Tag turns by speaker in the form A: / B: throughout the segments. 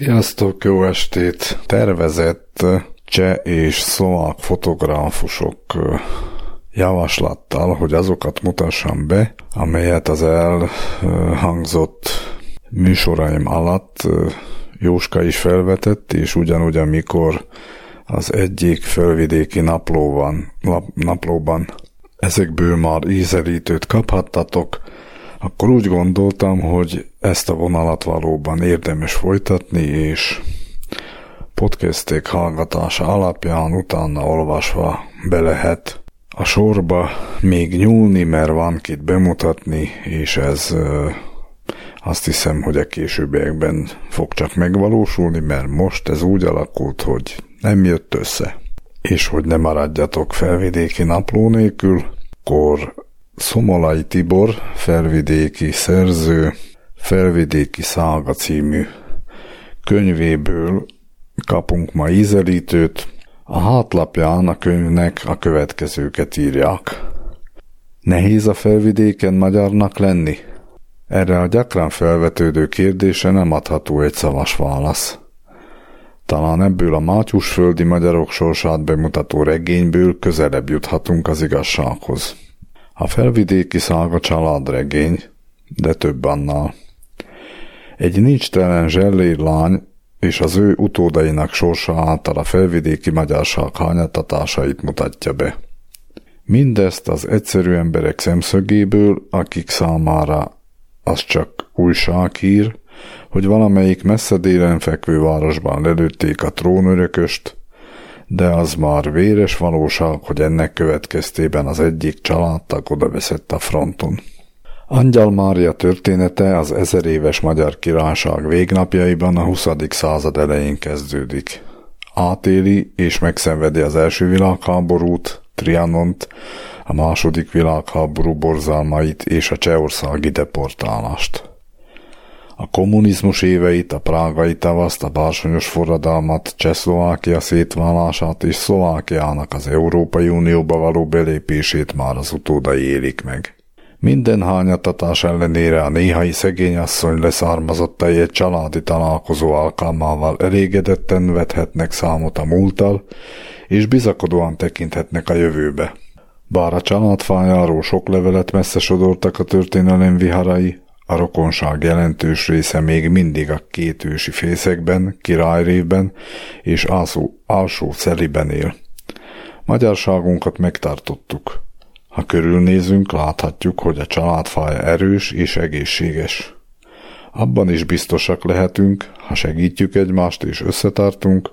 A: Sziasztok, jó estét! Tervezett cseh és szlovák fotográfusok javaslattal, hogy azokat mutassam be, amelyet az elhangzott műsoraim alatt Jóska is felvetett, és ugyanúgy, amikor az egyik felvidéki naplóban, lap, naplóban ezekből már ízelítőt kaphattatok, akkor úgy gondoltam, hogy ezt a vonalat valóban érdemes folytatni, és podcasték hallgatása alapján utána olvasva be lehet a sorba még nyúlni, mert van kit bemutatni, és ez azt hiszem, hogy a későbbiekben fog csak megvalósulni, mert most ez úgy alakult, hogy nem jött össze. És hogy ne maradjatok felvidéki napló nélkül, akkor Szomolai Tibor, felvidéki szerző, Felvidéki Szága című könyvéből kapunk ma ízelítőt. A hátlapján a könyvnek a következőket írják. Nehéz a felvidéken magyarnak lenni? Erre a gyakran felvetődő kérdése nem adható egy szavas válasz. Talán ebből a mátyusföldi magyarok sorsát bemutató regényből közelebb juthatunk az igazsághoz. A felvidéki szága családregény, de több annál. Egy nincs telen zsellér lány és az ő utódainak sorsa által a felvidéki magyarság hányatatásait mutatja be. Mindezt az egyszerű emberek szemszögéből, akik számára az csak újsághír, hogy valamelyik messze délen fekvő városban lelőtték a trónörököst, de az már véres valóság, hogy ennek következtében az egyik családtag odaveszett a fronton. Angyal Mária története az ezer éves magyar királyság végnapjaiban a 20. század elején kezdődik. Átéli és megszenvedi az első világháborút, Trianont, a második világháború borzalmait és a csehországi deportálást a kommunizmus éveit, a prágai tavaszt, a bársonyos forradalmat, Csehszlovákia szétválását és Szlovákiának az Európai Unióba való belépését már az utódai élik meg. Minden hányatatás ellenére a néhai szegényasszony leszármazottai egy családi találkozó alkalmával elégedetten vethetnek számot a múlttal, és bizakodóan tekinthetnek a jövőbe. Bár a családfájáról sok levelet messze sodortak a történelem viharai, a rokonság jelentős része még mindig a két ősi fészekben, királyrévben és alsó, alsó szeliben él. Magyarságunkat megtartottuk. Ha körülnézünk, láthatjuk, hogy a családfája erős és egészséges. Abban is biztosak lehetünk, ha segítjük egymást és összetartunk,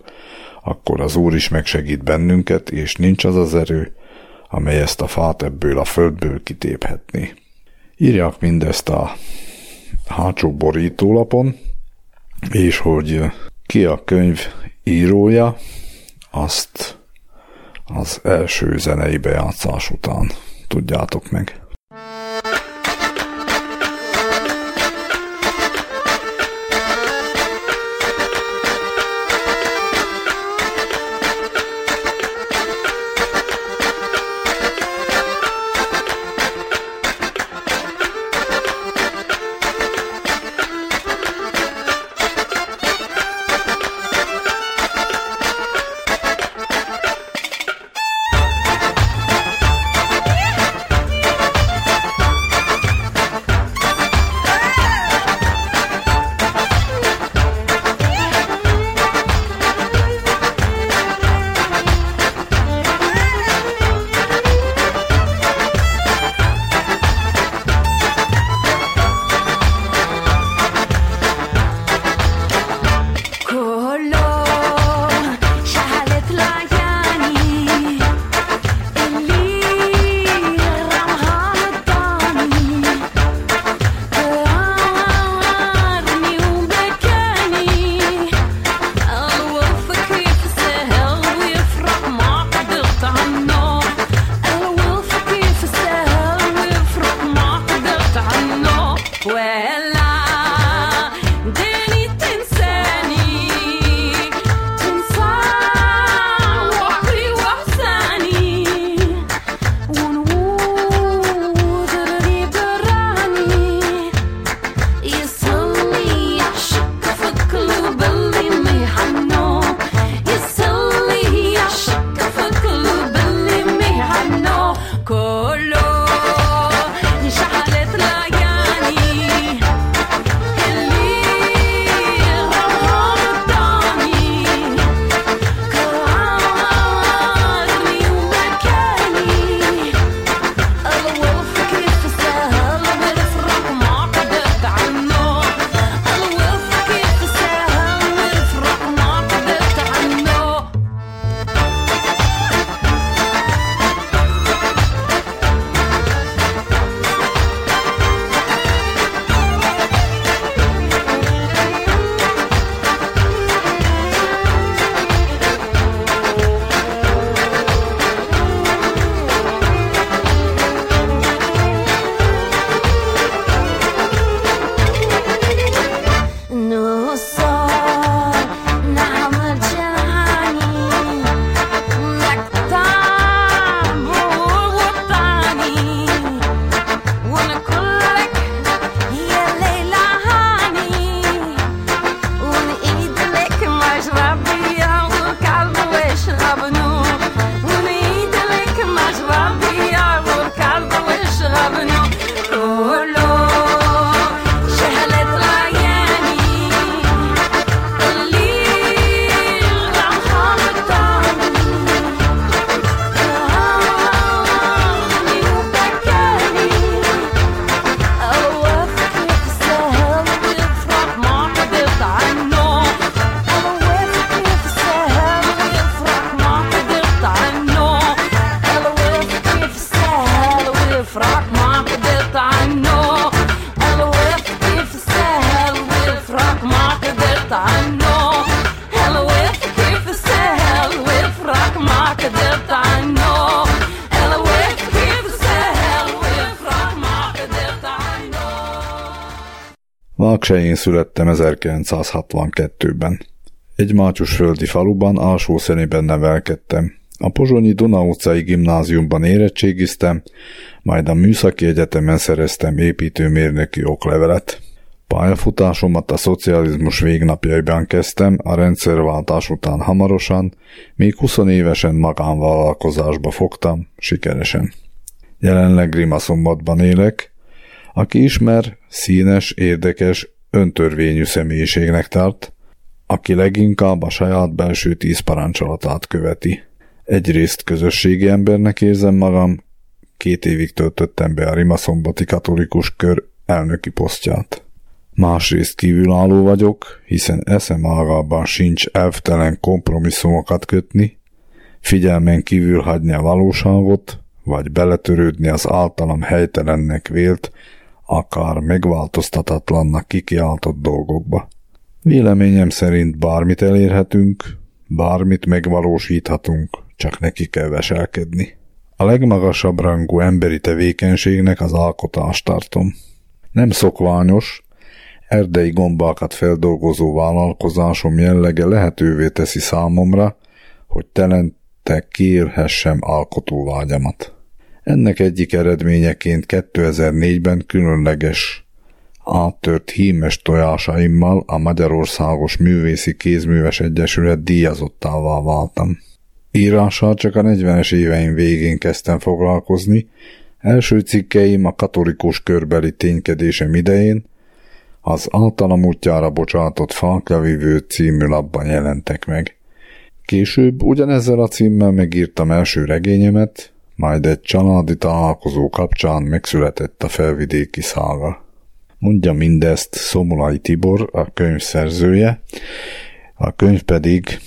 A: akkor az Úr is megsegít bennünket, és nincs az az erő, amely ezt a fát ebből a földből kitéphetné. Írják mindezt a hátsó borítólapon, és hogy ki a könyv írója, azt az első zenei bejátszás után tudjátok meg. Aksején születtem 1962-ben. Egy mácsusföldi faluban, alsó szenében nevelkedtem. A Pozsonyi Duna utcai gimnáziumban érettségiztem, majd a Műszaki Egyetemen szereztem építőmérnöki oklevelet. Pályafutásomat a szocializmus végnapjaiban kezdtem, a rendszerváltás után hamarosan, még 20 évesen magánvállalkozásba fogtam, sikeresen. Jelenleg Rimaszombatban élek. Aki ismer, színes, érdekes, öntörvényű személyiségnek tart, aki leginkább a saját belső tíz parancsolatát követi. Egyrészt közösségi embernek érzem magam, két évig töltöttem be a Rimaszombati katolikus kör elnöki posztját. Másrészt kívülálló vagyok, hiszen eszem ágában sincs elvtelen kompromisszumokat kötni, figyelmen kívül hagyni a valóságot, vagy beletörődni az általam helytelennek vélt, akár megváltoztatatlannak kikiáltott dolgokba. Véleményem szerint bármit elérhetünk, bármit megvalósíthatunk, csak neki kell veselkedni. A legmagasabb rangú emberi tevékenységnek az alkotást tartom. Nem szokványos, erdei gombákat feldolgozó vállalkozásom jellege lehetővé teszi számomra, hogy telente kiélhessem alkotóvágyamat. Ennek egyik eredményeként 2004-ben különleges áttört hímes tojásaimmal a Magyarországos Művészi Kézműves Egyesület díjazottává váltam. Írással csak a 40-es éveim végén kezdtem foglalkozni, első cikkeim a katolikus körbeli ténykedésem idején, az általam útjára bocsátott Falklavivő című labban jelentek meg. Később ugyanezzel a címmel megírtam első regényemet, majd egy családi találkozó kapcsán megszületett a felvidéki szága. Mondja mindezt Szomulai Tibor, a könyv szerzője, a könyv pedig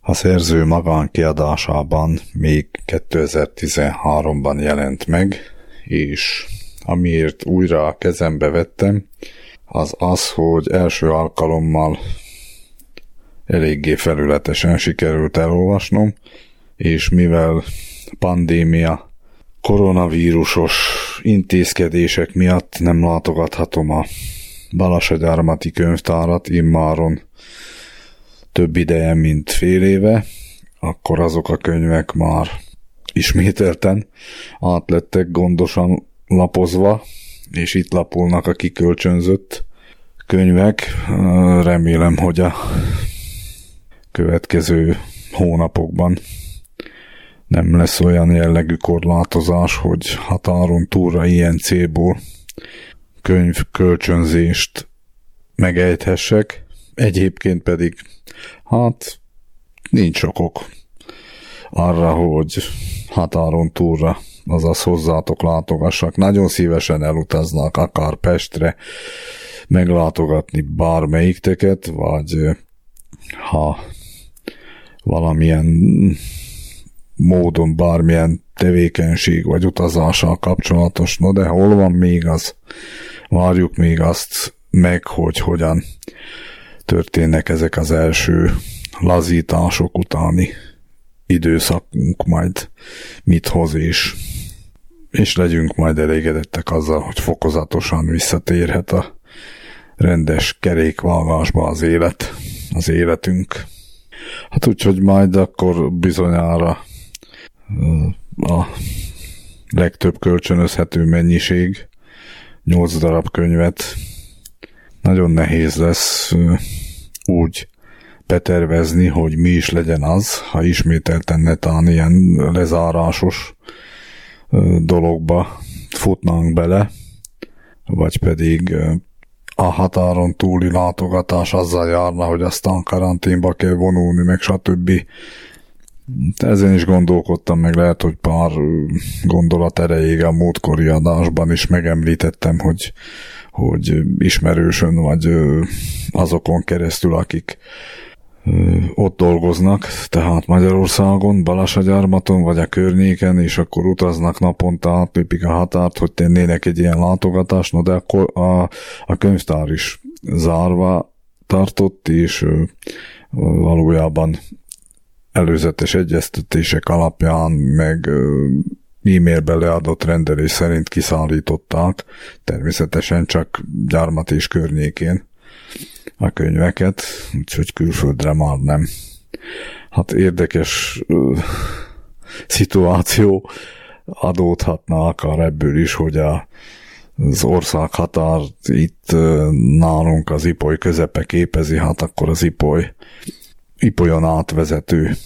A: a szerző magánkiadásában még 2013-ban jelent meg, és amiért újra a kezembe vettem, az az, hogy első alkalommal eléggé felületesen sikerült elolvasnom, és mivel pandémia, koronavírusos intézkedések miatt nem látogathatom a Balasagyarmati könyvtárat immáron több ideje, mint fél éve, akkor azok a könyvek már ismételten átlettek gondosan lapozva, és itt lapulnak a kikölcsönzött könyvek. Remélem, hogy a következő hónapokban nem lesz olyan jellegű korlátozás, hogy határon túlra ilyen célból könyv kölcsönzést megejthessek. Egyébként pedig, hát nincs okok arra, hogy határon túlra azaz hozzátok látogassak. Nagyon szívesen elutaznak akár Pestre meglátogatni bármelyikteket, vagy ha valamilyen módon bármilyen tevékenység vagy utazással kapcsolatos, no de hol van még az, várjuk még azt meg, hogy hogyan történnek ezek az első lazítások utáni időszakunk majd mit hoz, és, és legyünk majd elégedettek azzal, hogy fokozatosan visszatérhet a rendes kerékvágásba az élet, az életünk. Hát úgyhogy majd akkor bizonyára a legtöbb kölcsönözhető mennyiség, 8 darab könyvet nagyon nehéz lesz úgy betervezni, hogy mi is legyen az, ha ismételten netán ilyen lezárásos dologba futnánk bele, vagy pedig a határon túli látogatás azzal járna, hogy aztán karanténba kell vonulni, meg stb. Ezen is gondolkodtam, meg lehet, hogy pár gondolat erejéig a múltkori adásban is megemlítettem, hogy, hogy ismerősön, vagy azokon keresztül, akik ott dolgoznak, tehát Magyarországon, Balasagyarmaton vagy a környéken, és akkor utaznak naponta, átlépik a határt, hogy tennének egy ilyen látogatást, no de akkor a, a könyvtár is zárva tartott, és valójában előzetes egyeztetések alapján, meg e-mailbe leadott rendelés szerint kiszállították, természetesen csak gyarmat és környékén a könyveket, úgyhogy külföldre már nem. Hát érdekes szituáció adódhatna akar ebből is, hogy a, az országhatár itt nálunk az Ipoly közepe képezi, hát akkor az Ipoly Ipolyon átvezető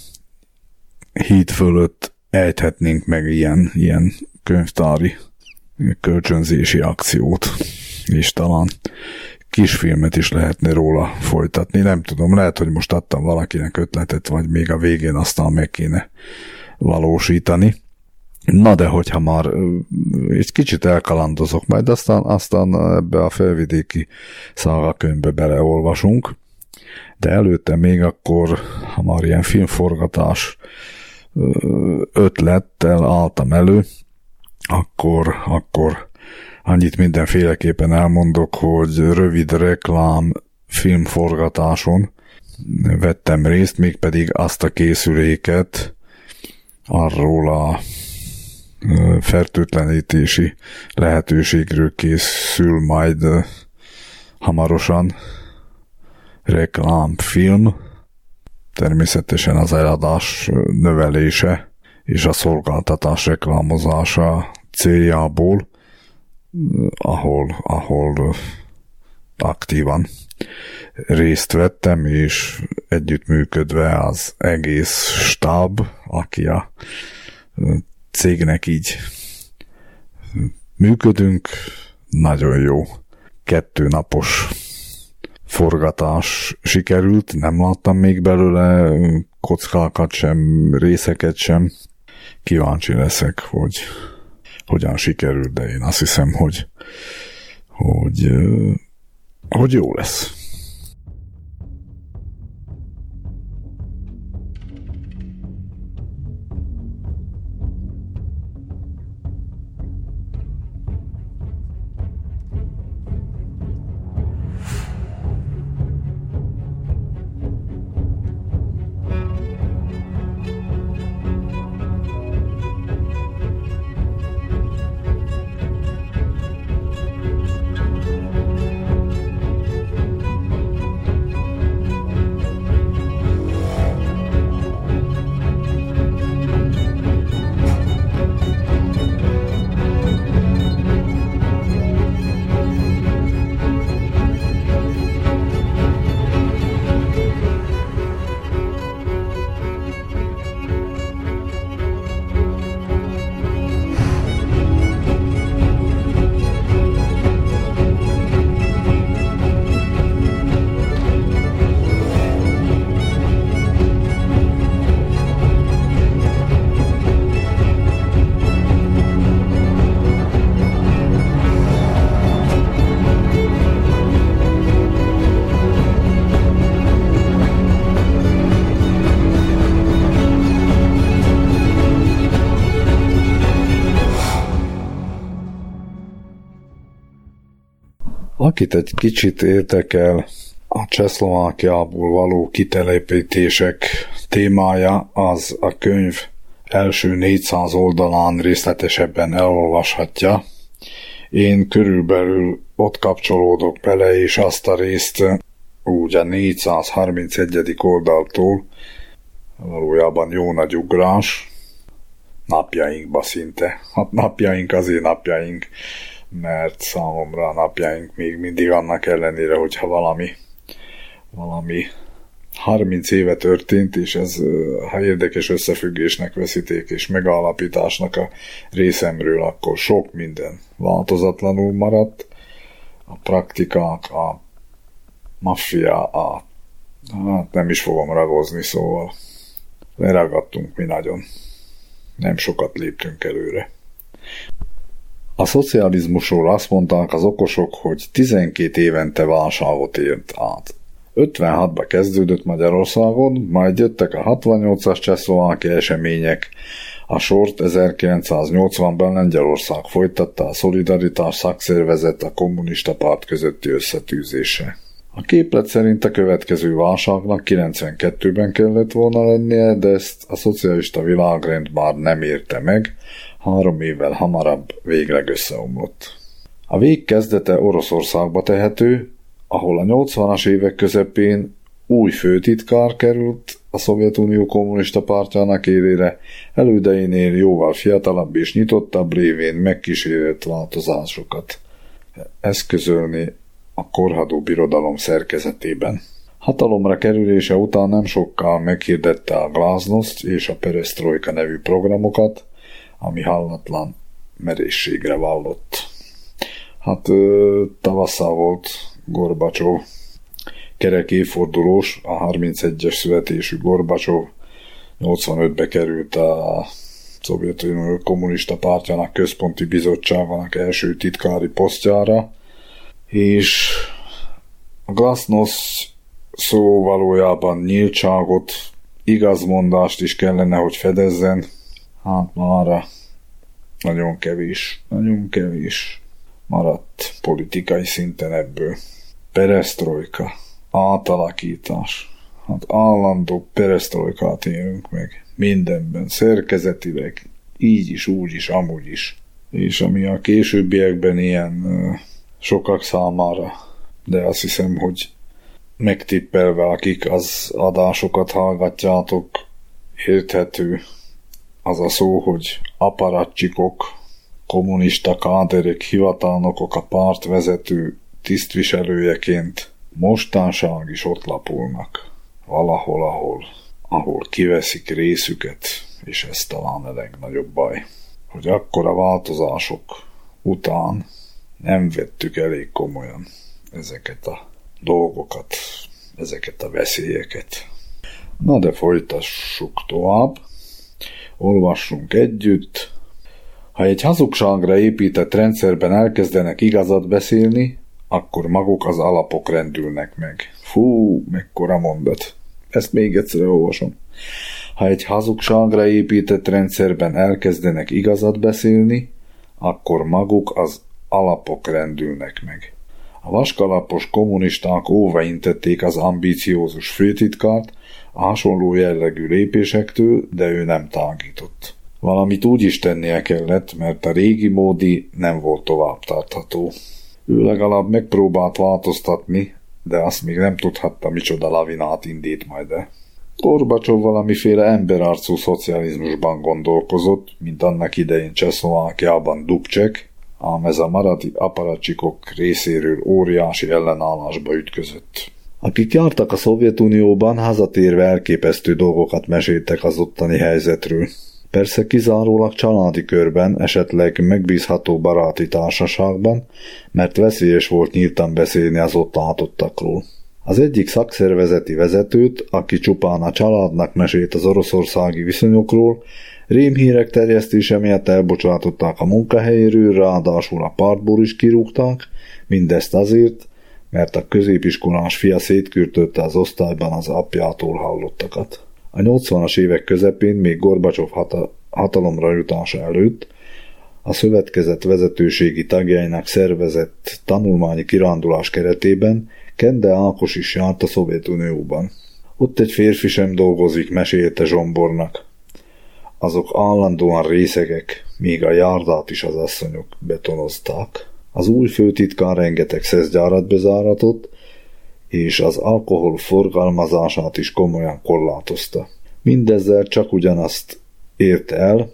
A: híd fölött ejthetnénk meg ilyen, ilyen könyvtári kölcsönzési akciót, és talán kisfilmet is lehetne róla folytatni. Nem tudom, lehet, hogy most adtam valakinek ötletet, vagy még a végén aztán meg kéne valósítani. Na de hogyha már egy kicsit elkalandozok, majd aztán, aztán ebbe a felvidéki szágakönyvbe beleolvasunk, de előtte még akkor, ha már ilyen filmforgatás ötlettel álltam elő, akkor, akkor annyit mindenféleképpen elmondok, hogy rövid reklám filmforgatáson vettem részt, mégpedig azt a készüléket arról a fertőtlenítési lehetőségről készül majd hamarosan reklámfilm, természetesen az eladás növelése és a szolgáltatás reklámozása céljából, ahol, ahol aktívan részt vettem, és együttműködve az egész stáb, aki a cégnek így működünk, nagyon jó kettő napos forgatás sikerült, nem láttam még belőle kockákat sem, részeket sem. Kíváncsi leszek, hogy hogyan sikerült, de én azt hiszem, hogy, hogy, hogy jó lesz. Akit egy kicsit érdekel a Csehszlovákiából való kitelepítések témája, az a könyv első 400 oldalán részletesebben elolvashatja. Én körülbelül ott kapcsolódok bele, és azt a részt úgy a 431. oldaltól valójában jó nagy ugrás, napjainkba szinte. Hát napjaink azért napjaink mert számomra a napjaink még mindig annak ellenére, hogyha valami, valami 30 éve történt, és ez ha érdekes összefüggésnek vesziték, és megalapításnak a részemről, akkor sok minden változatlanul maradt. A praktikák, a maffia, a hát nem is fogom ragozni, szóval leragadtunk mi nagyon. Nem sokat léptünk előre. A szocializmusról azt mondták az okosok, hogy 12 évente válságot ért át. 56-ba kezdődött Magyarországon, majd jöttek a 68-as csehszlováki események, a sort 1980-ban Lengyelország folytatta a Szolidaritás szakszervezet a kommunista párt közötti összetűzése. A képlet szerint a következő válságnak 92-ben kellett volna lennie, de ezt a szocialista világrend már nem érte meg, három évvel hamarabb végleg összeomlott. A vég kezdete Oroszországba tehető, ahol a 80-as évek közepén új főtitkár került a Szovjetunió kommunista pártjának élére, elődeinél jóval fiatalabb és nyitottabb révén megkísérült változásokat eszközölni a korhadó birodalom szerkezetében. Hatalomra kerülése után nem sokkal meghirdette a Glasnost és a Perestroika nevű programokat, ami hallatlan merészségre vallott. Hát tavasszal volt Gorbacsov kerek évfordulós, a 31-es születésű Gorbacsov 85-be került a Szovjetunió Kommunista Pártjának Központi Bizottságának első titkári posztjára, és a Glasnost szó valójában nyíltságot, igazmondást is kellene, hogy fedezzen. Hát már nagyon kevés, nagyon kevés maradt politikai szinten ebből. Perestroika, átalakítás. Hát állandó perestroikát élünk meg. Mindenben, szerkezetileg, így is, úgy is, amúgy is. És ami a későbbiekben ilyen sokak számára, de azt hiszem, hogy megtippelve, akik az adásokat hallgatjátok, érthető az a szó, hogy aparatcsikok, kommunista káderek, hivatalnokok a pártvezető tisztviselőjeként mostanság is ott lapulnak. Valahol, ahol, ahol kiveszik részüket, és ez talán a legnagyobb baj, hogy akkora változások után nem vettük elég komolyan ezeket a dolgokat, ezeket a veszélyeket. Na de folytassuk tovább. Olvassunk együtt. Ha egy hazugságra épített rendszerben elkezdenek igazat beszélni, akkor maguk az alapok rendülnek meg. Fú, mekkora mondat. Ezt még egyszer olvasom. Ha egy hazugságra épített rendszerben elkezdenek igazat beszélni, akkor maguk az alapok rendülnek meg. A vaskalapos kommunisták óvaintették az ambíciózus főtitkárt a hasonló jellegű lépésektől, de ő nem tágított. Valamit úgy is tennie kellett, mert a régi módi nem volt tovább tartható. Ő legalább megpróbált változtatni, de azt még nem tudhatta, micsoda lavinát indít majd -e. Gorbacsov valamiféle emberarcú szocializmusban gondolkozott, mint annak idején Csehszlovákiában Dubček, ám ez a maradi aparacsikok részéről óriási ellenállásba ütközött. Akik jártak a Szovjetunióban, hazatérve elképesztő dolgokat meséltek az ottani helyzetről. Persze kizárólag családi körben, esetleg megbízható baráti társaságban, mert veszélyes volt nyíltan beszélni az ott látottakról. Az egyik szakszervezeti vezetőt, aki csupán a családnak mesélt az oroszországi viszonyokról, Rémhírek terjesztése miatt elbocsátották a munkahelyéről, ráadásul a pártból is kirúgták, mindezt azért, mert a középiskolás fia szétkürtötte az osztályban az apjától hallottakat. A 80-as évek közepén, még Gorbacsov hata- hatalomra jutása előtt, a szövetkezet vezetőségi tagjainak szervezett tanulmányi kirándulás keretében Kende Ákos is járt a Szovjetunióban. Ott egy férfi sem dolgozik, mesélte Zsombornak azok állandóan részegek, míg a járdát is az asszonyok betonozták. Az új főtitkár rengeteg szeszgyárat bezáratott, és az alkohol forgalmazását is komolyan korlátozta. Mindezzel csak ugyanazt ért el,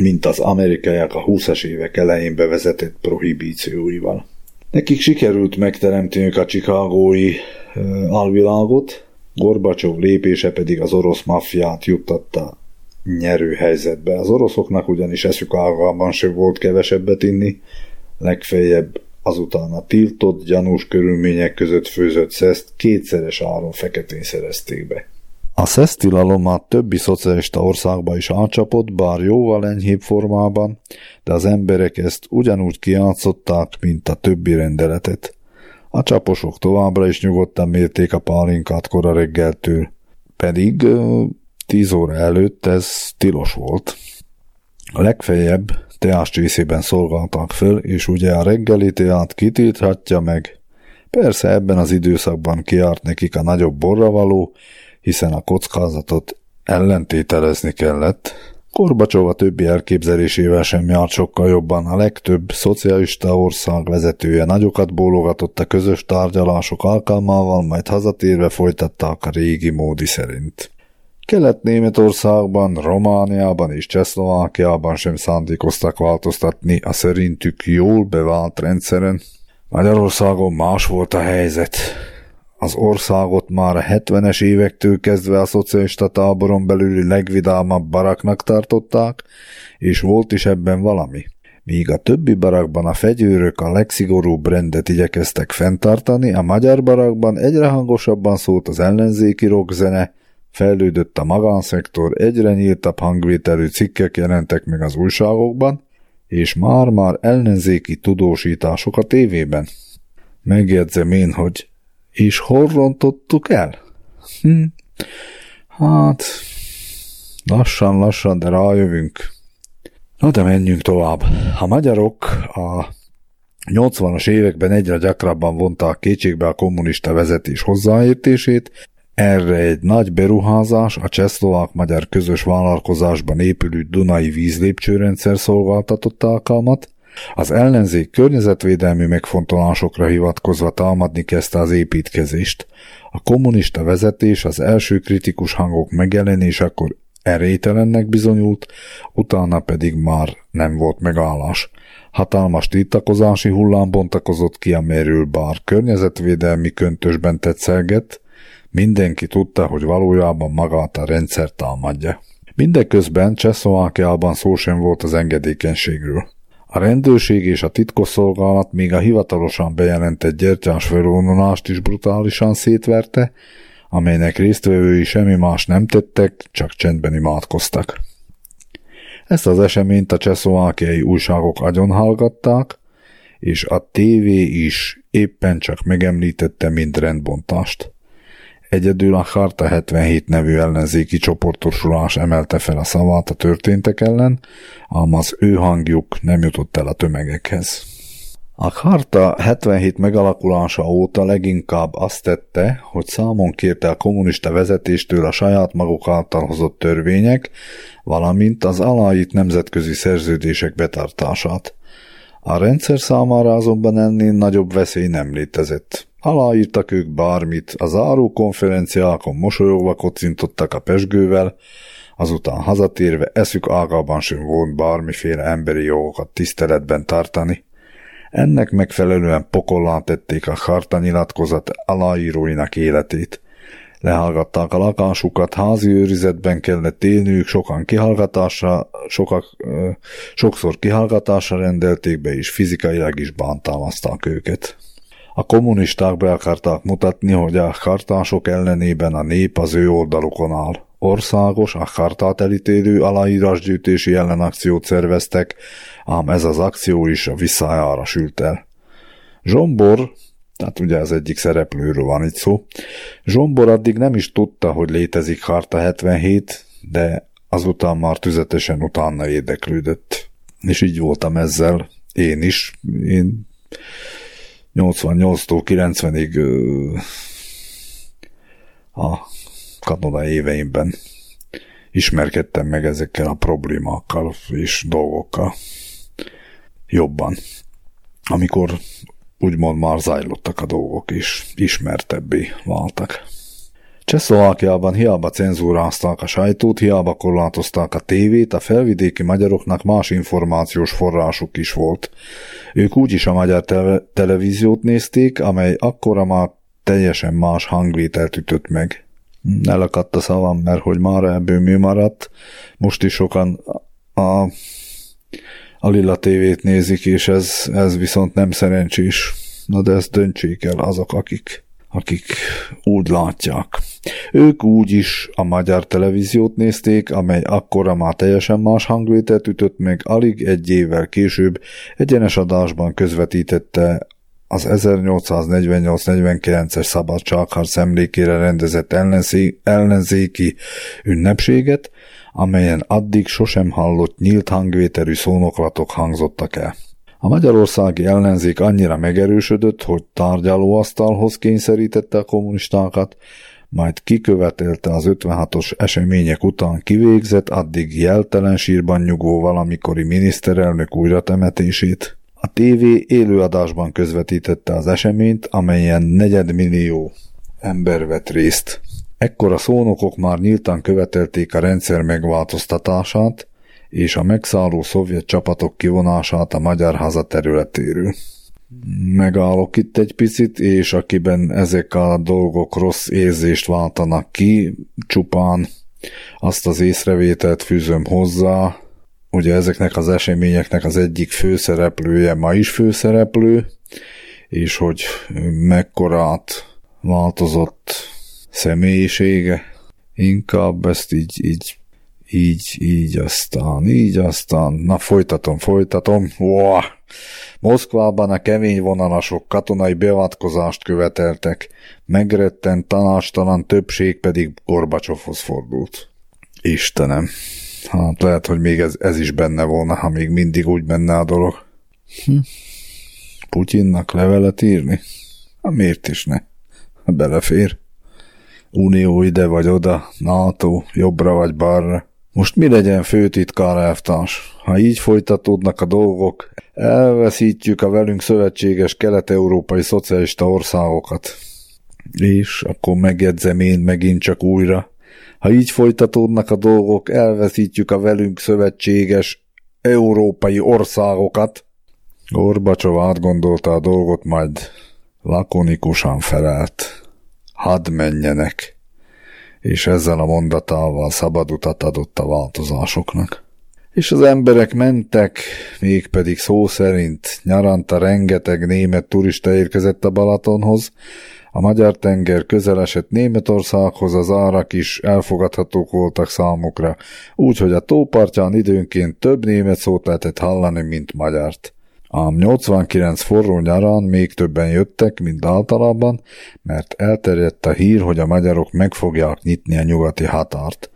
A: mint az amerikaiak a 20-as évek elején bevezetett prohibícióival. Nekik sikerült megteremteniük a csikágói alvilágot, Gorbacsov lépése pedig az orosz maffiát juttatta nyerő helyzetbe. Az oroszoknak ugyanis eszük ágában se volt kevesebbet inni, legfeljebb azután a tiltott, gyanús körülmények között főzött szeszt kétszeres áron feketén szerezték be. A szesztilalom a többi szocialista országba is átcsapott, bár jóval enyhébb formában, de az emberek ezt ugyanúgy kiátszották, mint a többi rendeletet. A csaposok továbbra is nyugodtan mérték a pálinkát kora reggeltől, pedig 10 óra előtt ez tilos volt. A legfeljebb teás csészében szolgáltak föl, és ugye a reggeli teát kitilthatja meg. Persze ebben az időszakban kiárt nekik a nagyobb borravaló, hiszen a kockázatot ellentételezni kellett. Korbacsov a többi elképzelésével sem járt sokkal jobban. A legtöbb szocialista ország vezetője nagyokat bólogatott a közös tárgyalások alkalmával, majd hazatérve folytatták a régi módi szerint. Kelet-Németországban, Romániában és Csehszlovákiában sem szándékoztak változtatni a szerintük jól bevált rendszeren. Magyarországon más volt a helyzet. Az országot már a 70-es évektől kezdve a szocialista táboron belüli legvidámabb baraknak tartották, és volt is ebben valami. Míg a többi barakban a fegyőrök a legszigorúbb rendet igyekeztek fenntartani, a magyar barakban egyre hangosabban szólt az ellenzéki rockzene, fejlődött a magánszektor, egyre nyíltabb hangvételű cikkek jelentek meg az újságokban, és már-már ellenzéki tudósítások a tévében. Megjegyzem én, hogy és hol rontottuk el? Hm. Hát, lassan-lassan, de rájövünk. Na de menjünk tovább. A magyarok a 80-as években egyre gyakrabban vonták kétségbe a kommunista vezetés hozzáértését, erre egy nagy beruházás a csehszlovák-magyar közös vállalkozásban épülő Dunai vízlépcsőrendszer szolgáltatott alkalmat, az ellenzék környezetvédelmi megfontolásokra hivatkozva támadni kezdte az építkezést. A kommunista vezetés az első kritikus hangok megjelenésekor erélytelennek bizonyult, utána pedig már nem volt megállás. Hatalmas tiltakozási hullám bontakozott ki, amelyről bár környezetvédelmi köntösben tetszelgett, mindenki tudta, hogy valójában magát a rendszer támadja. Mindeközben Csehszlovákiában szó sem volt az engedékenységről. A rendőrség és a titkosszolgálat még a hivatalosan bejelentett gyertyás felvonulást is brutálisan szétverte, amelynek résztvevői semmi más nem tettek, csak csendben imádkoztak. Ezt az eseményt a csehszlovákiai újságok agyonhallgatták, és a tévé is éppen csak megemlítette, mint rendbontást. Egyedül a Harta 77 nevű ellenzéki csoportosulás emelte fel a szavát a történtek ellen, ám az ő hangjuk nem jutott el a tömegekhez. A Harta 77 megalakulása óta leginkább azt tette, hogy számon kérte a kommunista vezetéstől a saját maguk által hozott törvények, valamint az aláírt nemzetközi szerződések betartását. A rendszer számára azonban ennél nagyobb veszély nem létezett. Aláírtak ők bármit, a záró konferenciákon mosolyogva kocintottak a pesgővel, azután hazatérve eszük ágában sem volt bármiféle emberi jogokat tiszteletben tartani. Ennek megfelelően pokollá tették a harta nyilatkozat aláíróinak életét. Lehallgatták a lakásukat, házi őrizetben kellett élniük, sokan kihallgatásra, sokak, ö, sokszor kihallgatásra rendelték be, és fizikailag is bántalmazták őket. A kommunisták be akarták mutatni, hogy a kartások ellenében a nép az ő oldalukon áll. Országos, a kartát elítélő aláírásgyűjtési ellenakciót szerveztek, ám ez az akció is a visszájára sült el. Zsombor, tehát ugye az egyik szereplőről van itt szó, Zsombor addig nem is tudta, hogy létezik Harta 77, de azután már tüzetesen utána érdeklődött. És így voltam ezzel, én is. Én 88-tól 90-ig a katonai éveimben ismerkedtem meg ezekkel a problémákkal és dolgokkal jobban. Amikor úgymond már zajlottak a dolgok, és ismertebbé váltak. Csehszlovákiában hiába cenzúrázták a sajtót, hiába korlátozták a tévét, a felvidéki magyaroknak más információs forrásuk is volt. Ők úgyis a magyar te- televíziót nézték, amely akkora már teljesen más hangvételt ütött meg. Elakadt a szavam, mert hogy már ebből mi maradt. Most is sokan a, a Lilla tévét nézik, és ez, ez viszont nem szerencsés. Na de ezt döntsék el azok, akik akik úgy látják. Ők úgy is a magyar televíziót nézték, amely akkora már teljesen más hangvételt ütött, meg alig egy évvel később egyenes adásban közvetítette az 1848-49-es szabadságharc emlékére rendezett ellenzéki ünnepséget, amelyen addig sosem hallott nyílt hangvételű szónoklatok hangzottak el. A magyarországi ellenzék annyira megerősödött, hogy tárgyalóasztalhoz kényszerítette a kommunistákat, majd kikövetelte az 56-os események után kivégzett, addig jeltelen sírban nyugvó valamikori miniszterelnök újratemetését. A TV élőadásban közvetítette az eseményt, amelyen negyedmillió ember vett részt. Ekkor a szónokok már nyíltan követelték a rendszer megváltoztatását és a megszálló szovjet csapatok kivonását a magyar haza területéről. Megállok itt egy picit, és akiben ezek a dolgok rossz érzést váltanak ki, csupán azt az észrevételt fűzöm hozzá, ugye ezeknek az eseményeknek az egyik főszereplője ma is főszereplő, és hogy mekkorát változott személyisége, inkább ezt így, így, így, így aztán, így aztán, na folytatom, folytatom, Uah! Moszkvában a kemény vonalasok katonai beavatkozást követeltek, megrettent tanástalan többség pedig Gorbacsovhoz fordult. Istenem, hát lehet, hogy még ez, ez is benne volna, ha még mindig úgy menne a dolog. Hm. Putyinnak levelet írni? Hát miért is ne? Belefér. Unió ide vagy oda, NATO, jobbra vagy balra. Most mi legyen főtitkár elvtárs? Ha így folytatódnak a dolgok, elveszítjük a velünk szövetséges kelet-európai szocialista országokat. És akkor megjegyzem én megint csak újra. Ha így folytatódnak a dolgok, elveszítjük a velünk szövetséges európai országokat. Gorbacsov átgondolta a dolgot, majd lakonikusan felelt hadd menjenek, és ezzel a mondatával szabad utat adott a változásoknak. És az emberek mentek, mégpedig szó szerint nyaranta rengeteg német turista érkezett a Balatonhoz, a magyar tenger közel esett Németországhoz, az árak is elfogadhatók voltak számukra, úgyhogy a tópartján időnként több német szót lehetett hallani, mint magyart. Ám 89 forró nyarán még többen jöttek, mint általában, mert elterjedt a hír, hogy a magyarok meg fogják nyitni a nyugati határt.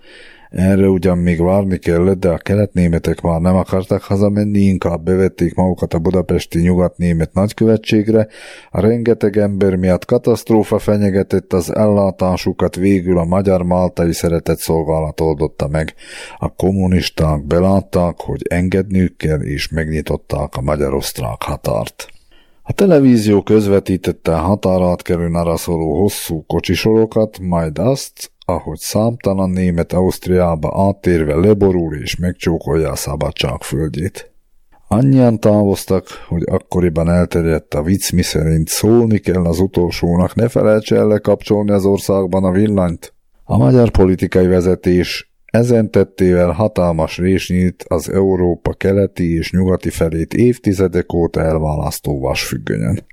A: Erre ugyan még várni kellett, de a keletnémetek már nem akartak hazamenni, inkább bevették magukat a budapesti nyugatnémet nagykövetségre. A rengeteg ember miatt katasztrófa fenyegetett az ellátásukat, végül a magyar máltai szeretett szolgálat oldotta meg. A kommunisták belátták, hogy engedniük kell, és megnyitották a magyar-osztrák határt. A televízió közvetítette a határátkelőn arra szóló hosszú kocsisorokat, majd azt, ahogy számtalan német Ausztriába áttérve leborul és megcsókolja a szabadság földjét. Annyian távoztak, hogy akkoriban elterjedt a vicc, miszerint szólni kell az utolsónak, ne felejtse el lekapcsolni az országban a villanyt. A magyar politikai vezetés ezen tettével hatalmas rés nyílt az Európa keleti és nyugati felét évtizedek óta elválasztó vasfüggönyen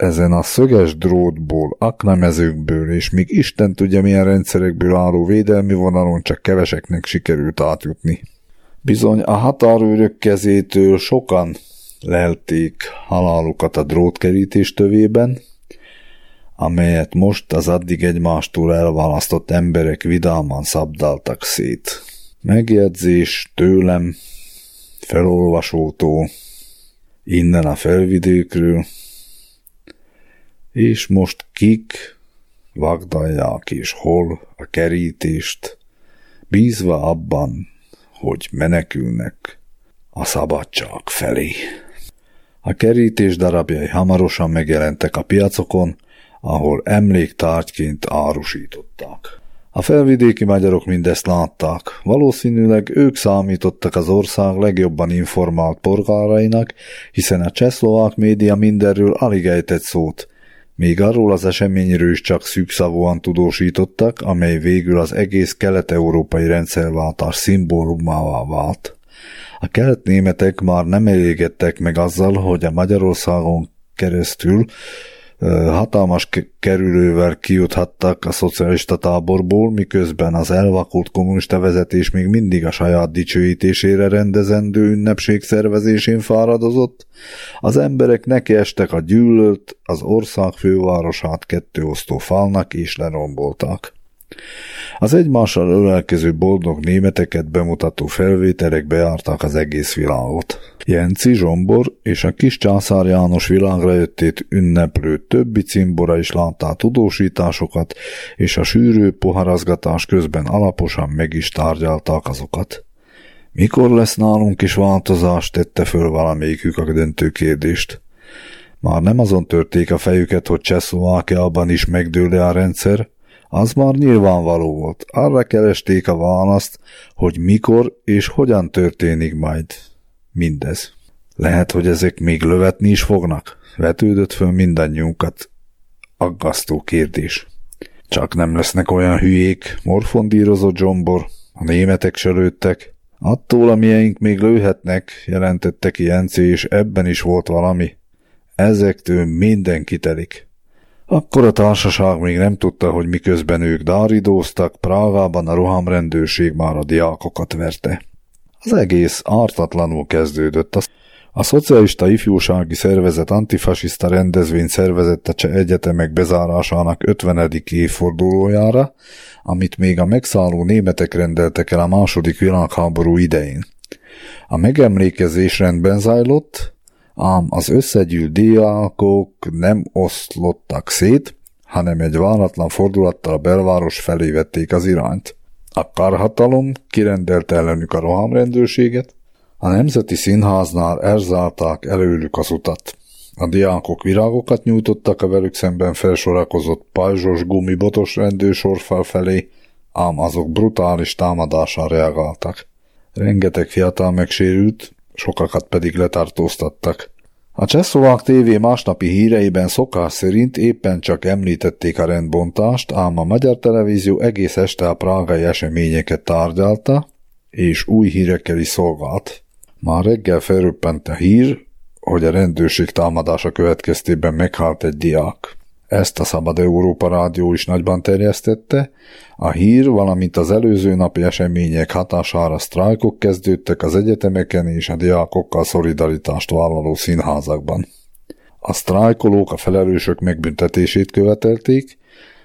A: ezen a szöges drótból, aknamezőkből és még Isten tudja milyen rendszerekből álló védelmi vonalon csak keveseknek sikerült átjutni. Bizony a határőrök kezétől sokan lelték halálukat a drótkerítés tövében, amelyet most az addig egymástól elválasztott emberek vidáman szabdaltak szét. Megjegyzés tőlem, felolvasótól, innen a felvidékről, és most kik vagdalják és hol a kerítést, bízva abban, hogy menekülnek a szabadság felé. A kerítés darabjai hamarosan megjelentek a piacokon, ahol emléktárgyként árusították. A felvidéki magyarok mindezt látták. Valószínűleg ők számítottak az ország legjobban informált polgárainak, hiszen a csehszlovák média mindenről alig ejtett szót, még arról az eseményről is csak szűkszavúan tudósítottak, amely végül az egész kelet-európai rendszerváltás szimbólumává vált. A kelet-németek már nem elégedtek meg azzal, hogy a Magyarországon keresztül hatalmas kerülővel kijuthattak a szocialista táborból, miközben az elvakult kommunista vezetés még mindig a saját dicsőítésére rendezendő ünnepség szervezésén fáradozott, az emberek nekiestek a gyűlölt, az ország fővárosát kettőosztó falnak és lerombolták. Az egymással ölelkező boldog németeket bemutató felvételek beártak az egész világot. Jenci Zsombor és a kis császár János világra jöttét ünneplő többi cimbora is látta tudósításokat, és a sűrű poharazgatás közben alaposan meg is tárgyalták azokat. Mikor lesz nálunk is változás, tette föl valamelyikük a döntő kérdést. Már nem azon törték a fejüket, hogy Csehszlovákiában is megdőle a rendszer, az már nyilvánvaló volt. Arra keresték a választ, hogy mikor és hogyan történik majd mindez. Lehet, hogy ezek még lövetni is fognak? Vetődött föl mindannyiunkat. Aggasztó kérdés. Csak nem lesznek olyan hülyék, morfondírozott Zsombor. A németek se lőttek. Attól, amilyeink még lőhetnek, jelentette ki Jenci, és ebben is volt valami. Ezektől minden kitelik. Akkor a társaság még nem tudta, hogy miközben ők dáridóztak, Prágában a rohamrendőrség már a diákokat verte. Az egész ártatlanul kezdődött. A szocialista ifjúsági szervezet antifasiszta rendezvény szervezette cseh egyetemek bezárásának 50. évfordulójára, amit még a megszálló németek rendeltek el a második világháború idején. A megemlékezés rendben zajlott, az összegyűlt diákok nem oszlottak szét, hanem egy váratlan fordulattal a belváros felé vették az irányt. A karhatalom kirendelte ellenük a rohamrendőrséget, a Nemzeti Színháznál erzálták előlük az utat. A diákok virágokat nyújtottak a velük szemben felsorakozott pajzsos gumibotos rendőrsorfal felé, ám azok brutális támadással reagáltak. Rengeteg fiatal megsérült, sokakat pedig letartóztattak. A Csehszlovák TV másnapi híreiben szokás szerint éppen csak említették a rendbontást, ám a magyar televízió egész este a prágai eseményeket tárgyalta, és új hírekkel is szolgált. Már reggel felröppent a hír, hogy a rendőrség támadása következtében meghalt egy diák. Ezt a Szabad Európa Rádió is nagyban terjesztette. A hír, valamint az előző napi események hatására sztrájkok kezdődtek az egyetemeken és a diákokkal szolidaritást vállaló színházakban. A sztrájkolók a felelősök megbüntetését követelték,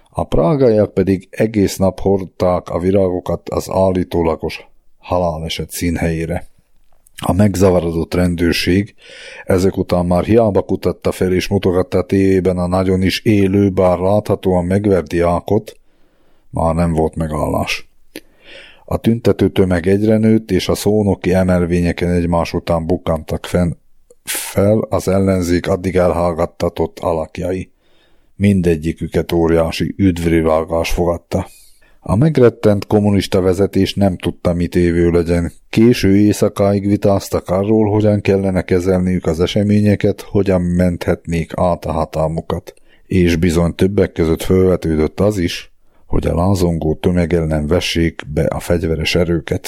A: a prágaiak pedig egész nap hordták a virágokat az állítólagos haláleset színhelyére. A megzavarodott rendőrség ezek után már hiába kutatta fel és mutogatta a tévében a nagyon is élő, bár láthatóan megvert diákot, már nem volt megállás. A tüntető tömeg egyre nőtt, és a szónoki emelvényeken egymás után bukkantak fenn fel az ellenzék addig elhallgattatott alakjai. Mindegyiküket óriási üdvrivágás fogadta. A megrettent kommunista vezetés nem tudta, mit évő legyen. Késő éjszakáig vitáztak arról, hogyan kellene kezelniük az eseményeket, hogyan menthetnék át a hatalmukat. És bizony többek között felvetődött az is, hogy a lázongó tömeg ellen vessék be a fegyveres erőket.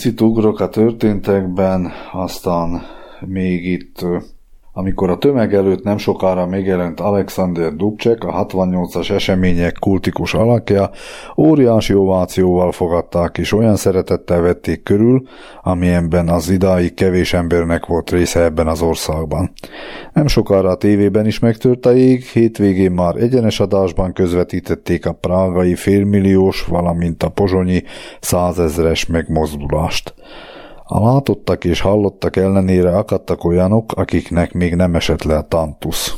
A: Picit ugrok a történtekben, aztán még itt amikor a tömeg előtt nem sokára megjelent Alexander Dubček, a 68-as események kultikus alakja, óriási ovációval fogadták és olyan szeretettel vették körül, amilyenben az idáig kevés embernek volt része ebben az országban. Nem sokára a tévében is megtört a jég, hétvégén már egyenes adásban közvetítették a prágai félmilliós, valamint a pozsonyi százezres megmozdulást. A látottak és hallottak ellenére akadtak olyanok, akiknek még nem esett le a tantusz.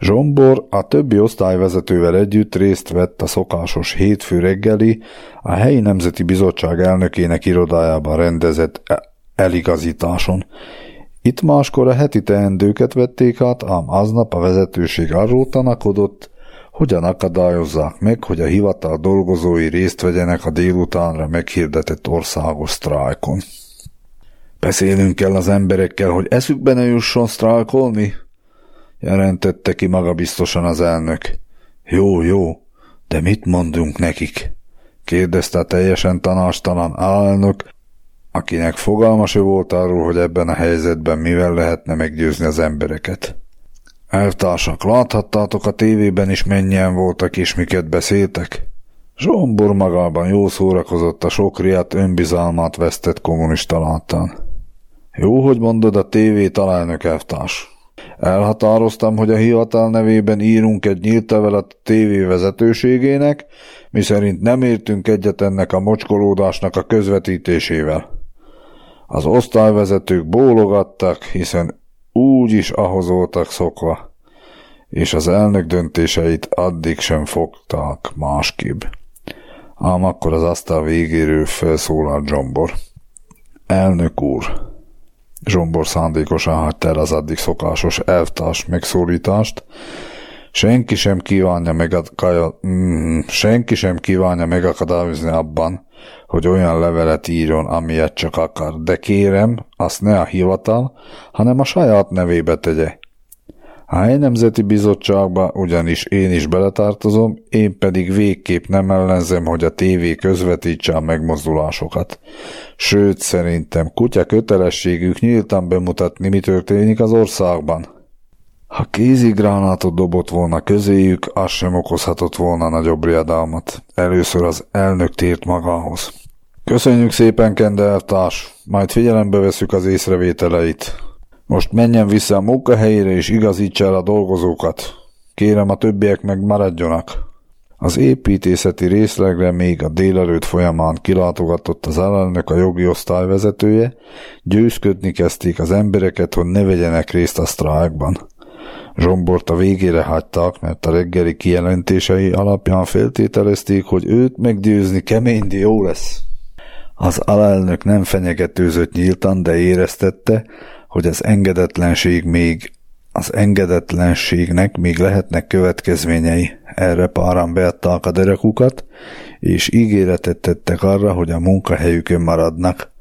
A: Zsombor a többi osztályvezetővel együtt részt vett a szokásos hétfő reggeli, a helyi nemzeti bizottság elnökének irodájában rendezett e- eligazításon. Itt máskor a heti teendőket vették át, ám aznap a vezetőség arról tanakodott, hogyan akadályozzák meg, hogy a hivatal dolgozói részt vegyenek a délutánra meghirdetett országos sztrájkon. Beszélünk kell az emberekkel, hogy eszükbe ne jusson sztrájkolni? jelentette ki maga biztosan az elnök. Jó, jó, de mit mondunk nekik? kérdezte teljesen tanástalan elnök, akinek fogalma se volt arról, hogy ebben a helyzetben mivel lehetne meggyőzni az embereket. Elvtársak, láthattátok a tévében is mennyien voltak és miket beszéltek? Zsombor magában jó szórakozott a sok riát önbizalmát vesztett kommunista láttán. Jó, hogy mondod a tévé találnök elvtárs. Elhatároztam, hogy a hivatal nevében írunk egy nyílt levelet a tévé vezetőségének, miszerint nem értünk egyet ennek a mocskolódásnak a közvetítésével. Az osztályvezetők bólogattak, hiszen úgy is ahhoz voltak szokva, és az elnök döntéseit addig sem fogták másképp. Ám akkor az asztal végéről felszólalt Zsombor. Elnök úr! Zsombor szándékosan hagyta el az addig szokásos elvtárs megszólítást. Senki sem kívánja, megakaja, mm, senki sem kívánja megakadályozni abban, hogy olyan levelet írjon, amilyet csak akar, de kérem, azt ne a hivatal, hanem a saját nevébe tegye. A helyi nemzeti bizottságba ugyanis én is beletartozom, én pedig végképp nem ellenzem, hogy a tévé közvetítse a megmozdulásokat. Sőt, szerintem kutya kötelességük nyíltan bemutatni, mi történik az országban. Ha kézigránátot dobott volna közéjük, az sem okozhatott volna nagyobb riadalmat. Először az elnök tért magához. Köszönjük szépen, Kendeltárs, majd figyelembe veszük az észrevételeit. Most menjen vissza a munkahelyére és igazítsa el a dolgozókat. Kérem, a többiek meg maradjonak. Az építészeti részlegre még a délelőtt folyamán kilátogatott az ellenök a jogi osztály vezetője, győzködni kezdték az embereket, hogy ne vegyenek részt a sztrájkban. Zsombort a végére hagyták, mert a reggeli kijelentései alapján feltételezték, hogy őt meggyőzni kemény, de jó lesz. Az alelnök nem fenyegetőzött nyíltan, de éreztette, hogy az engedetlenség még az engedetlenségnek még lehetnek következményei. Erre páran beadták a derekukat, és ígéretet tettek arra, hogy a munkahelyükön maradnak.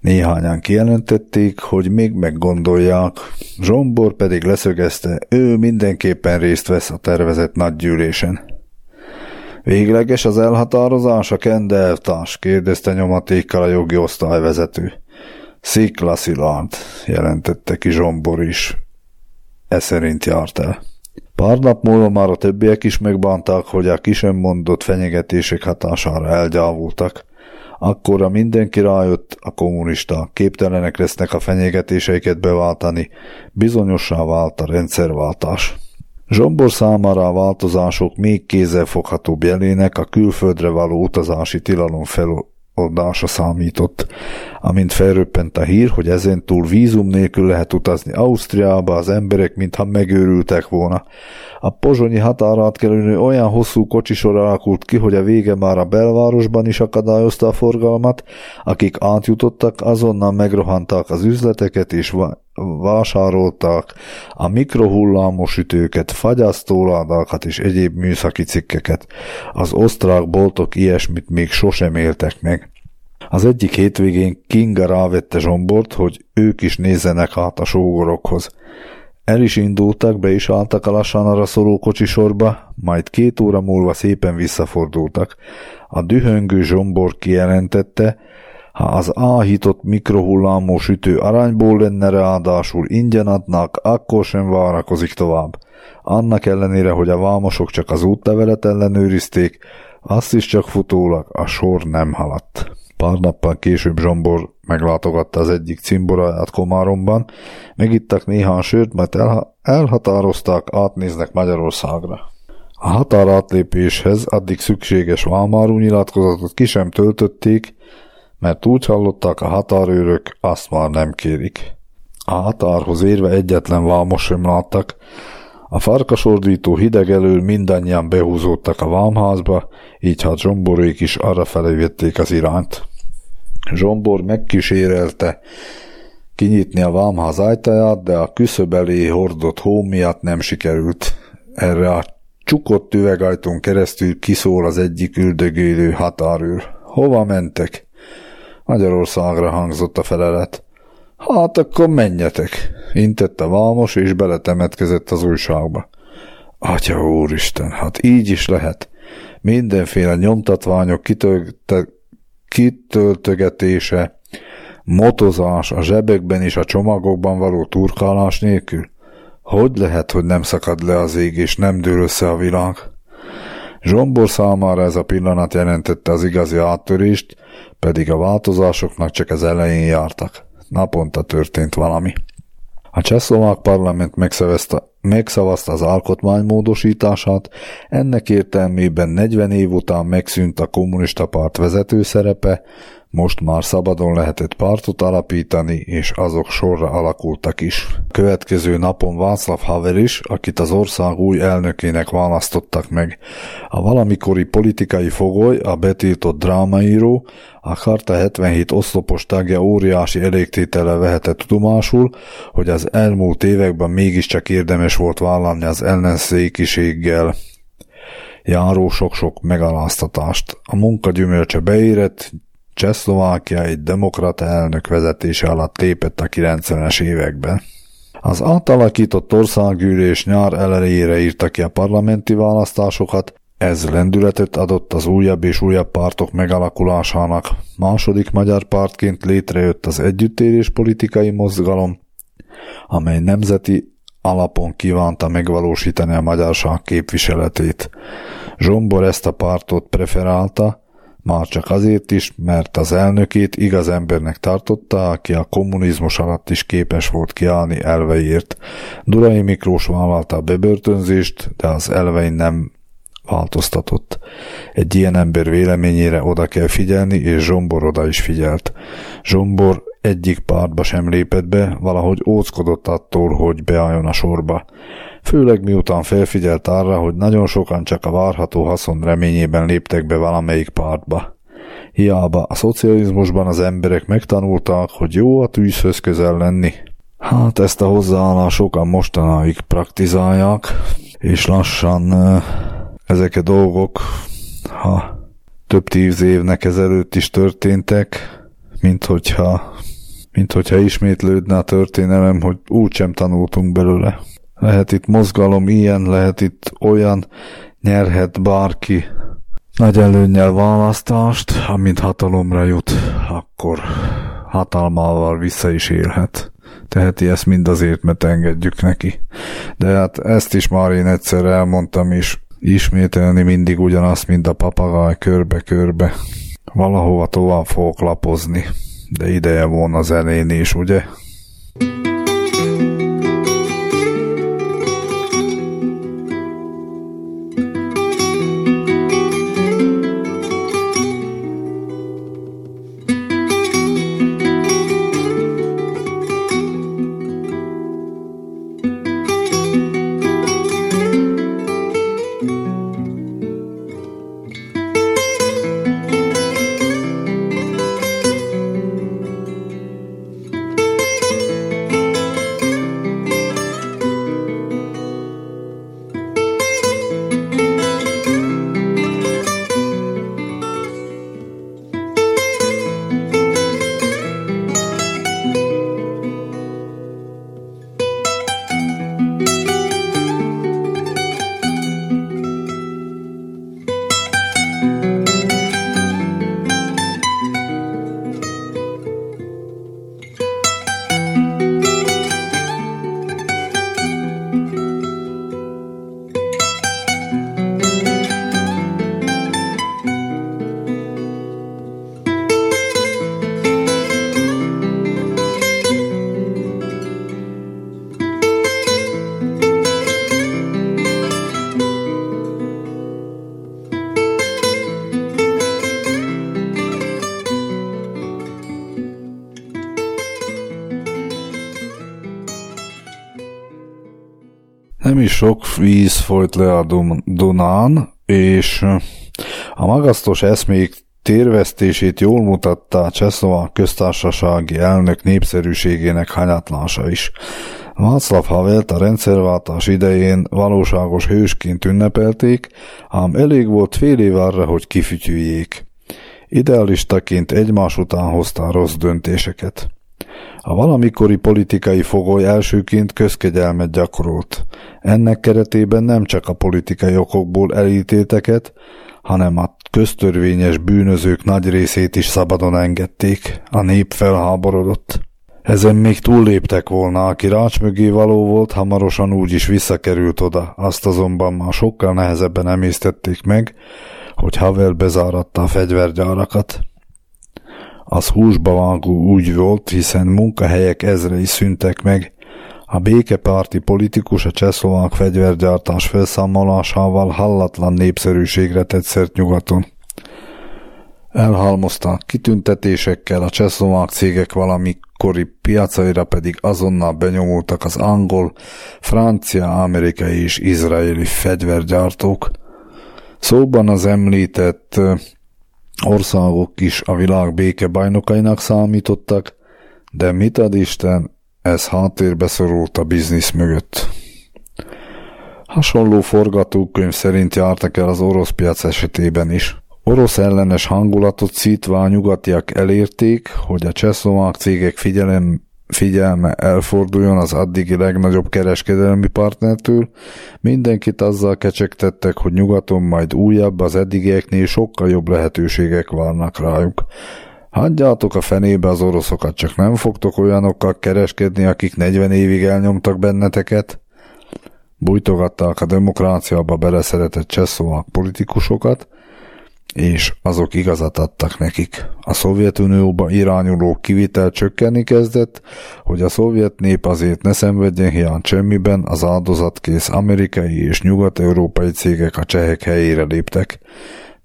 A: Néhányan kijelentették, hogy még meggondolják, Zsombor pedig leszögezte, ő mindenképpen részt vesz a tervezett nagygyűlésen. Végleges az elhatározás a kendeltárs? kérdezte nyomatékkal a jogi osztályvezető. Szikla Szilárd, jelentette ki Zsombor is. E szerint járt el. Pár nap múlva már a többiek is megbánták, hogy a kisem mondott fenyegetések hatására elgyávultak. Akkora mindenki rájött, a kommunista képtelenek lesznek a fenyegetéseiket beváltani, bizonyossá vált a rendszerváltás. Zsombor számára a változások még kézzelfoghatóbb jelének a külföldre való utazási tilalom feloldása számított. Amint felröppent a hír, hogy ezentúl vízum nélkül lehet utazni Ausztriába, az emberek mintha megőrültek volna. A pozsonyi határát kerülő olyan hosszú kocsisor alakult ki, hogy a vége már a belvárosban is akadályozta a forgalmat, akik átjutottak, azonnal megrohanták az üzleteket és vásárolták a mikrohullámos ütőket, fagyasztóládákat és egyéb műszaki cikkeket. Az osztrák boltok ilyesmit még sosem éltek meg. Az egyik hétvégén Kinga rávette Zsombort, hogy ők is nézzenek át a sógorokhoz. El is indultak, be is álltak a lassan arra szoró kocsisorba, majd két óra múlva szépen visszafordultak. A dühöngő Zsombor kijelentette, Ha az áhított mikrohullámú sütő aranyból lenne ráadásul ingyen adnak, akkor sem várakozik tovább. Annak ellenére, hogy a vámosok csak az útlevelet ellenőrizték, azt is csak futólag a sor nem haladt. Pár nappal később Zsombor meglátogatta az egyik cimboráját Komáromban, megittak néhány sört, mert elha- elhatározták, átnéznek Magyarországra. A határátlépéshez addig szükséges Vámárú nyilatkozatot ki sem töltötték, mert úgy hallották a határőrök, azt már nem kérik. A határhoz érve egyetlen vámos sem láttak, a farkasordító hideg elől mindannyian behúzódtak a vámházba, így hát Zsomborék is arra vették az irányt. Zsombor megkísérelte kinyitni a vámház ajtaját, de a küszöb elé hordott hó miatt nem sikerült. Erre a csukott üvegajtón keresztül kiszól az egyik üldögélő határőr. Hova mentek? Magyarországra hangzott a felelet. Hát akkor menjetek, intett a vámos, és beletemetkezett az újságba. Atya úristen, hát így is lehet. Mindenféle nyomtatványok kitölte, kitöltögetése, motozás a zsebekben és a csomagokban való turkálás nélkül. Hogy lehet, hogy nem szakad le az ég, és nem dől össze a világ? Zsombor számára ez a pillanat jelentette az igazi áttörést, pedig a változásoknak csak az elején jártak. Naponta történt valami. A csehszlovák parlament megszavazta, megszavazta az alkotmány módosítását, ennek értelmében 40 év után megszűnt a kommunista párt vezető szerepe, most már szabadon lehetett pártot alapítani, és azok sorra alakultak is. Következő napon Václav Havel is, akit az ország új elnökének választottak meg. A valamikori politikai fogoly, a betiltott drámaíró, a Karta 77 oszlopos tagja óriási elégtétele vehetett tudomásul, hogy az elmúlt években mégiscsak érdemes volt vállalni az ellenszékiséggel járó sok-sok megaláztatást. A munka gyümölcse beérett, Csehszlovákia egy demokrata elnök vezetése alatt lépett a 90-es években. Az átalakított országgyűlés nyár elejére írta ki a parlamenti választásokat, ez lendületet adott az újabb és újabb pártok megalakulásának. Második magyar pártként létrejött az együttérés politikai mozgalom, amely nemzeti alapon kívánta megvalósítani a magyarság képviseletét. Zsombor ezt a pártot preferálta, már csak azért is, mert az elnökét igaz embernek tartotta, aki a kommunizmus alatt is képes volt kiállni elveiért. Durai Miklós vállalta a bebörtönzést, de az elvein nem változtatott. Egy ilyen ember véleményére oda kell figyelni, és Zsombor oda is figyelt. Zsombor egyik pártba sem lépett be, valahogy óckodott attól, hogy beálljon a sorba. Főleg miután felfigyelt arra, hogy nagyon sokan csak a várható haszon reményében léptek be valamelyik pártba. Hiába a szocializmusban az emberek megtanulták, hogy jó a tűzhöz közel lenni. Hát ezt a hozzáállás sokan mostanáig praktizálják, és lassan ezek a dolgok, ha több tíz évnek ezelőtt is történtek, mint hogyha, mint hogyha ismétlődne a történelem, hogy úgysem tanultunk belőle. Lehet itt mozgalom ilyen, lehet itt olyan, nyerhet bárki nagy előnnyel választást, amint hatalomra jut, akkor hatalmával vissza is élhet. Teheti ezt mind azért, mert engedjük neki. De hát ezt is már én egyszer elmondtam is, ismételni mindig ugyanazt, mint a papagáj körbe-körbe. Valahova tovább fogok lapozni, de ideje volna zenén is, ugye? Víz folyt le a Dunán, és a magasztos eszmék térvesztését jól mutatta a Cseszlovák köztársasági elnök népszerűségének hanyatlása is. Václav Havelt a rendszerváltás idején valóságos hősként ünnepelték, ám elég volt fél év arra, hogy kifütyüljék. Idealistaként egymás után hozta rossz döntéseket. A valamikori politikai fogoly elsőként közkegyelmet gyakorolt. Ennek keretében nem csak a politikai okokból elítélteket, hanem a köztörvényes bűnözők nagy részét is szabadon engedték. A nép felháborodott. Ezen még túlléptek volna, aki rács mögé való volt, hamarosan úgy is visszakerült oda, azt azonban már sokkal nehezebben emésztették meg, hogy Havel bezáratta a fegyvergyárakat. Az húsba vágó úgy volt, hiszen munkahelyek ezrei szüntek meg, a békepárti politikus a csehszlovák fegyvergyártás felszámolásával hallatlan népszerűségre tett szert nyugaton. Elhalmozta kitüntetésekkel a csehszlovák cégek valamikori piacaira pedig azonnal benyomultak az angol, francia, amerikai és izraeli fegyvergyártók. Szóban az említett országok is a világ békebajnokainak számítottak, de mit ad Isten, ez háttérbe szorult a biznisz mögött. Hasonló forgatókönyv szerint jártak el az orosz piac esetében is. Orosz ellenes hangulatot szítva a nyugatiak elérték, hogy a csehszlovák cégek figyelem, figyelme elforduljon az addigi legnagyobb kereskedelmi partnertől, mindenkit azzal kecsegtettek, hogy nyugaton majd újabb, az eddigieknél sokkal jobb lehetőségek várnak rájuk. Hagyjátok a fenébe az oroszokat, csak nem fogtok olyanokkal kereskedni, akik 40 évig elnyomtak benneteket. Bújtogatták a demokráciába beleszeretett csehszlovák politikusokat, és azok igazat adtak nekik. A Szovjetunióba irányuló kivitel csökkenni kezdett, hogy a szovjet nép azért ne szenvedjen hiány semmiben, az áldozatkész amerikai és nyugat-európai cégek a csehek helyére léptek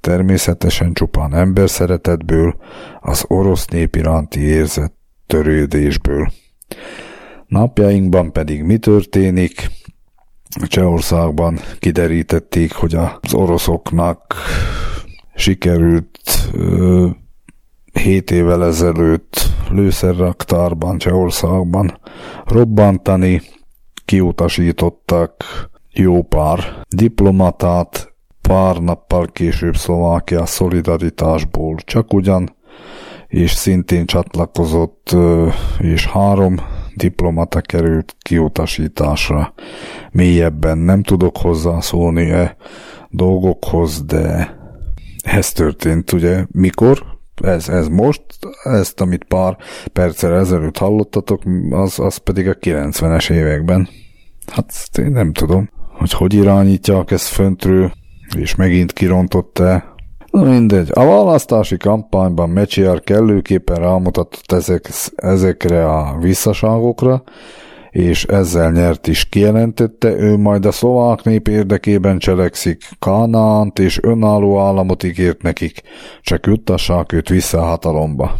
A: természetesen csupán emberszeretetből, az orosz nép iránti érzett törődésből. Napjainkban pedig mi történik? Csehországban kiderítették, hogy az oroszoknak sikerült ö, 7 évvel ezelőtt lőszerraktárban, Csehországban robbantani, kiutasítottak jó pár diplomatát, pár nappal később Szlovákia szolidaritásból csak ugyan, és szintén csatlakozott, és három diplomata került kiutasításra. Mélyebben nem tudok hozzászólni e dolgokhoz, de ez történt, ugye, mikor? Ez, ez most, ezt, amit pár perccel ezelőtt hallottatok, az, az pedig a 90-es években. Hát én nem tudom, hogy hogy irányítják ezt föntről, és megint kirontotta. Na mindegy, a választási kampányban Mecsiar kellőképpen rámutatott ezek, ezekre a visszaságokra, és ezzel nyert is kijelentette, ő majd a szlovák nép érdekében cselekszik, Kánánt és önálló államot ígért nekik, csak juttassák őt vissza a hatalomba.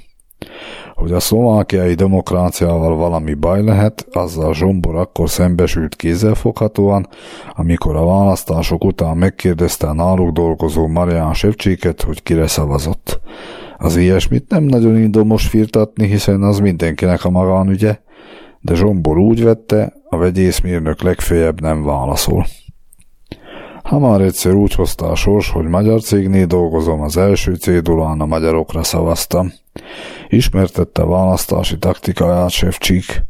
A: Hogy a szlovákiai demokráciával valami baj lehet, azzal Zsombor akkor szembesült kézzelfoghatóan, amikor a választások után megkérdezte a náluk dolgozó Marián Sevcséket, hogy kire szavazott. Az ilyesmit nem nagyon indul most firtatni, hiszen az mindenkinek a magánügye, de Zsombor úgy vette, a vegyészmérnök legfeljebb nem válaszol. Ha már egyszer úgy hozta a sors, hogy magyar cégnél dolgozom, az első cédulán a magyarokra szavaztam. Ismertette választási taktikáját Sefcsik.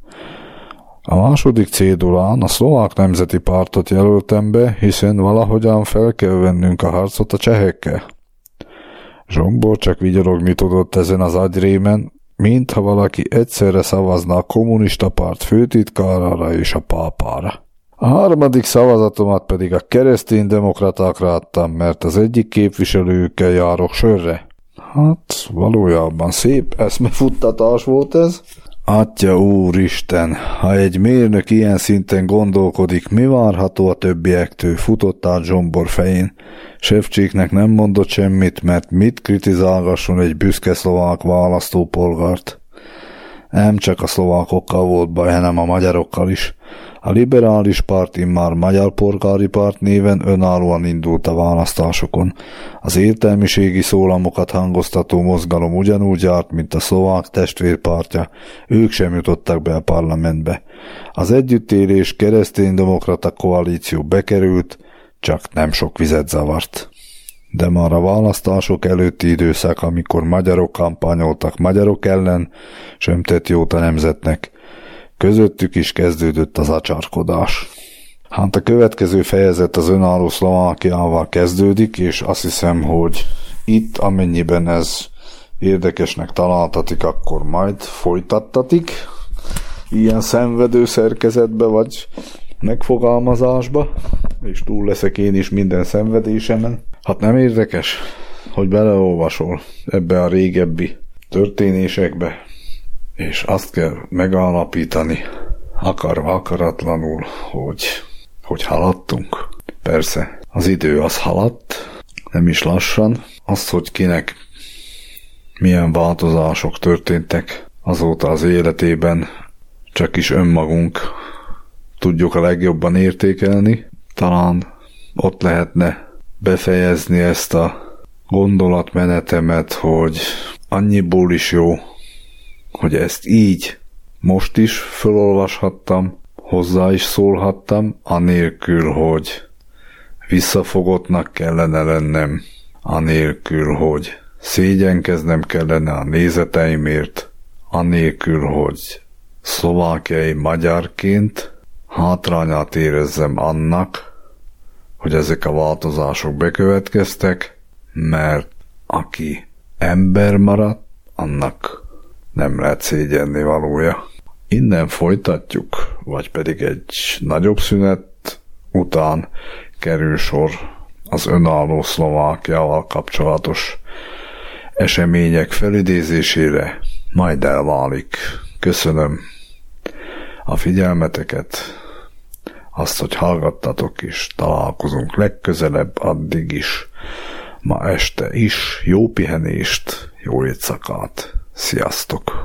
A: A második cédulán a szlovák nemzeti pártot jelöltem be, hiszen valahogyan fel kell vennünk a harcot a csehekkel. Zsombor csak vigyorogni tudott ezen az agyrémen, mintha valaki egyszerre szavazna a kommunista párt főtitkárára és a pápára. A harmadik szavazatomat pedig a keresztény demokratákra adtam, mert az egyik képviselőkkel járok sörre. Hát, valójában szép eszmefuttatás volt ez. Atya úristen, ha egy mérnök ilyen szinten gondolkodik, mi várható a többiektől, futott át Zsombor fején. Sevcséknek nem mondott semmit, mert mit kritizálgasson egy büszke szlovák választópolgárt. Nem csak a szlovákokkal volt baj, hanem a magyarokkal is. A liberális párt már Magyar Polgári Párt néven önállóan indult a választásokon. Az értelmiségi szólamokat hangoztató mozgalom ugyanúgy járt, mint a szlovák testvérpártja, ők sem jutottak be a parlamentbe. Az együttélés keresztény-demokrata koalíció bekerült, csak nem sok vizet zavart. De már a választások előtti időszak, amikor magyarok kampányoltak magyarok ellen, sem tett jót a nemzetnek. Közöttük is kezdődött az acsarkodás. Hát a következő fejezet az önálló Szlovákiával kezdődik, és azt hiszem, hogy itt, amennyiben ez érdekesnek találtatik, akkor majd folytattatik ilyen szenvedő szerkezetbe, vagy megfogalmazásba, és túl leszek én is minden szenvedésemen. Hát nem érdekes, hogy beleolvasol ebbe a régebbi történésekbe, és azt kell megalapítani, akarva akaratlanul, hogy, hogy haladtunk. Persze, az idő az haladt, nem is lassan. Az, hogy kinek milyen változások történtek azóta az életében, csak is önmagunk tudjuk a legjobban értékelni. Talán ott lehetne befejezni ezt a gondolatmenetemet, hogy annyiból is jó, hogy ezt így most is felolvashattam, hozzá is szólhattam, anélkül, hogy visszafogottnak kellene lennem, anélkül, hogy szégyenkeznem kellene a nézeteimért, anélkül, hogy szlovákiai magyarként hátrányát érezzem annak, hogy ezek a változások bekövetkeztek, mert aki ember maradt, annak nem lehet szégyenni valója. Innen folytatjuk, vagy pedig egy nagyobb szünet után kerül sor az önálló Szlovákiával kapcsolatos események felidézésére, majd elválik. Köszönöm a figyelmeteket, azt, hogy hallgattatok is, találkozunk legközelebb, addig is, ma este is, jó pihenést, jó éjszakát, sziasztok!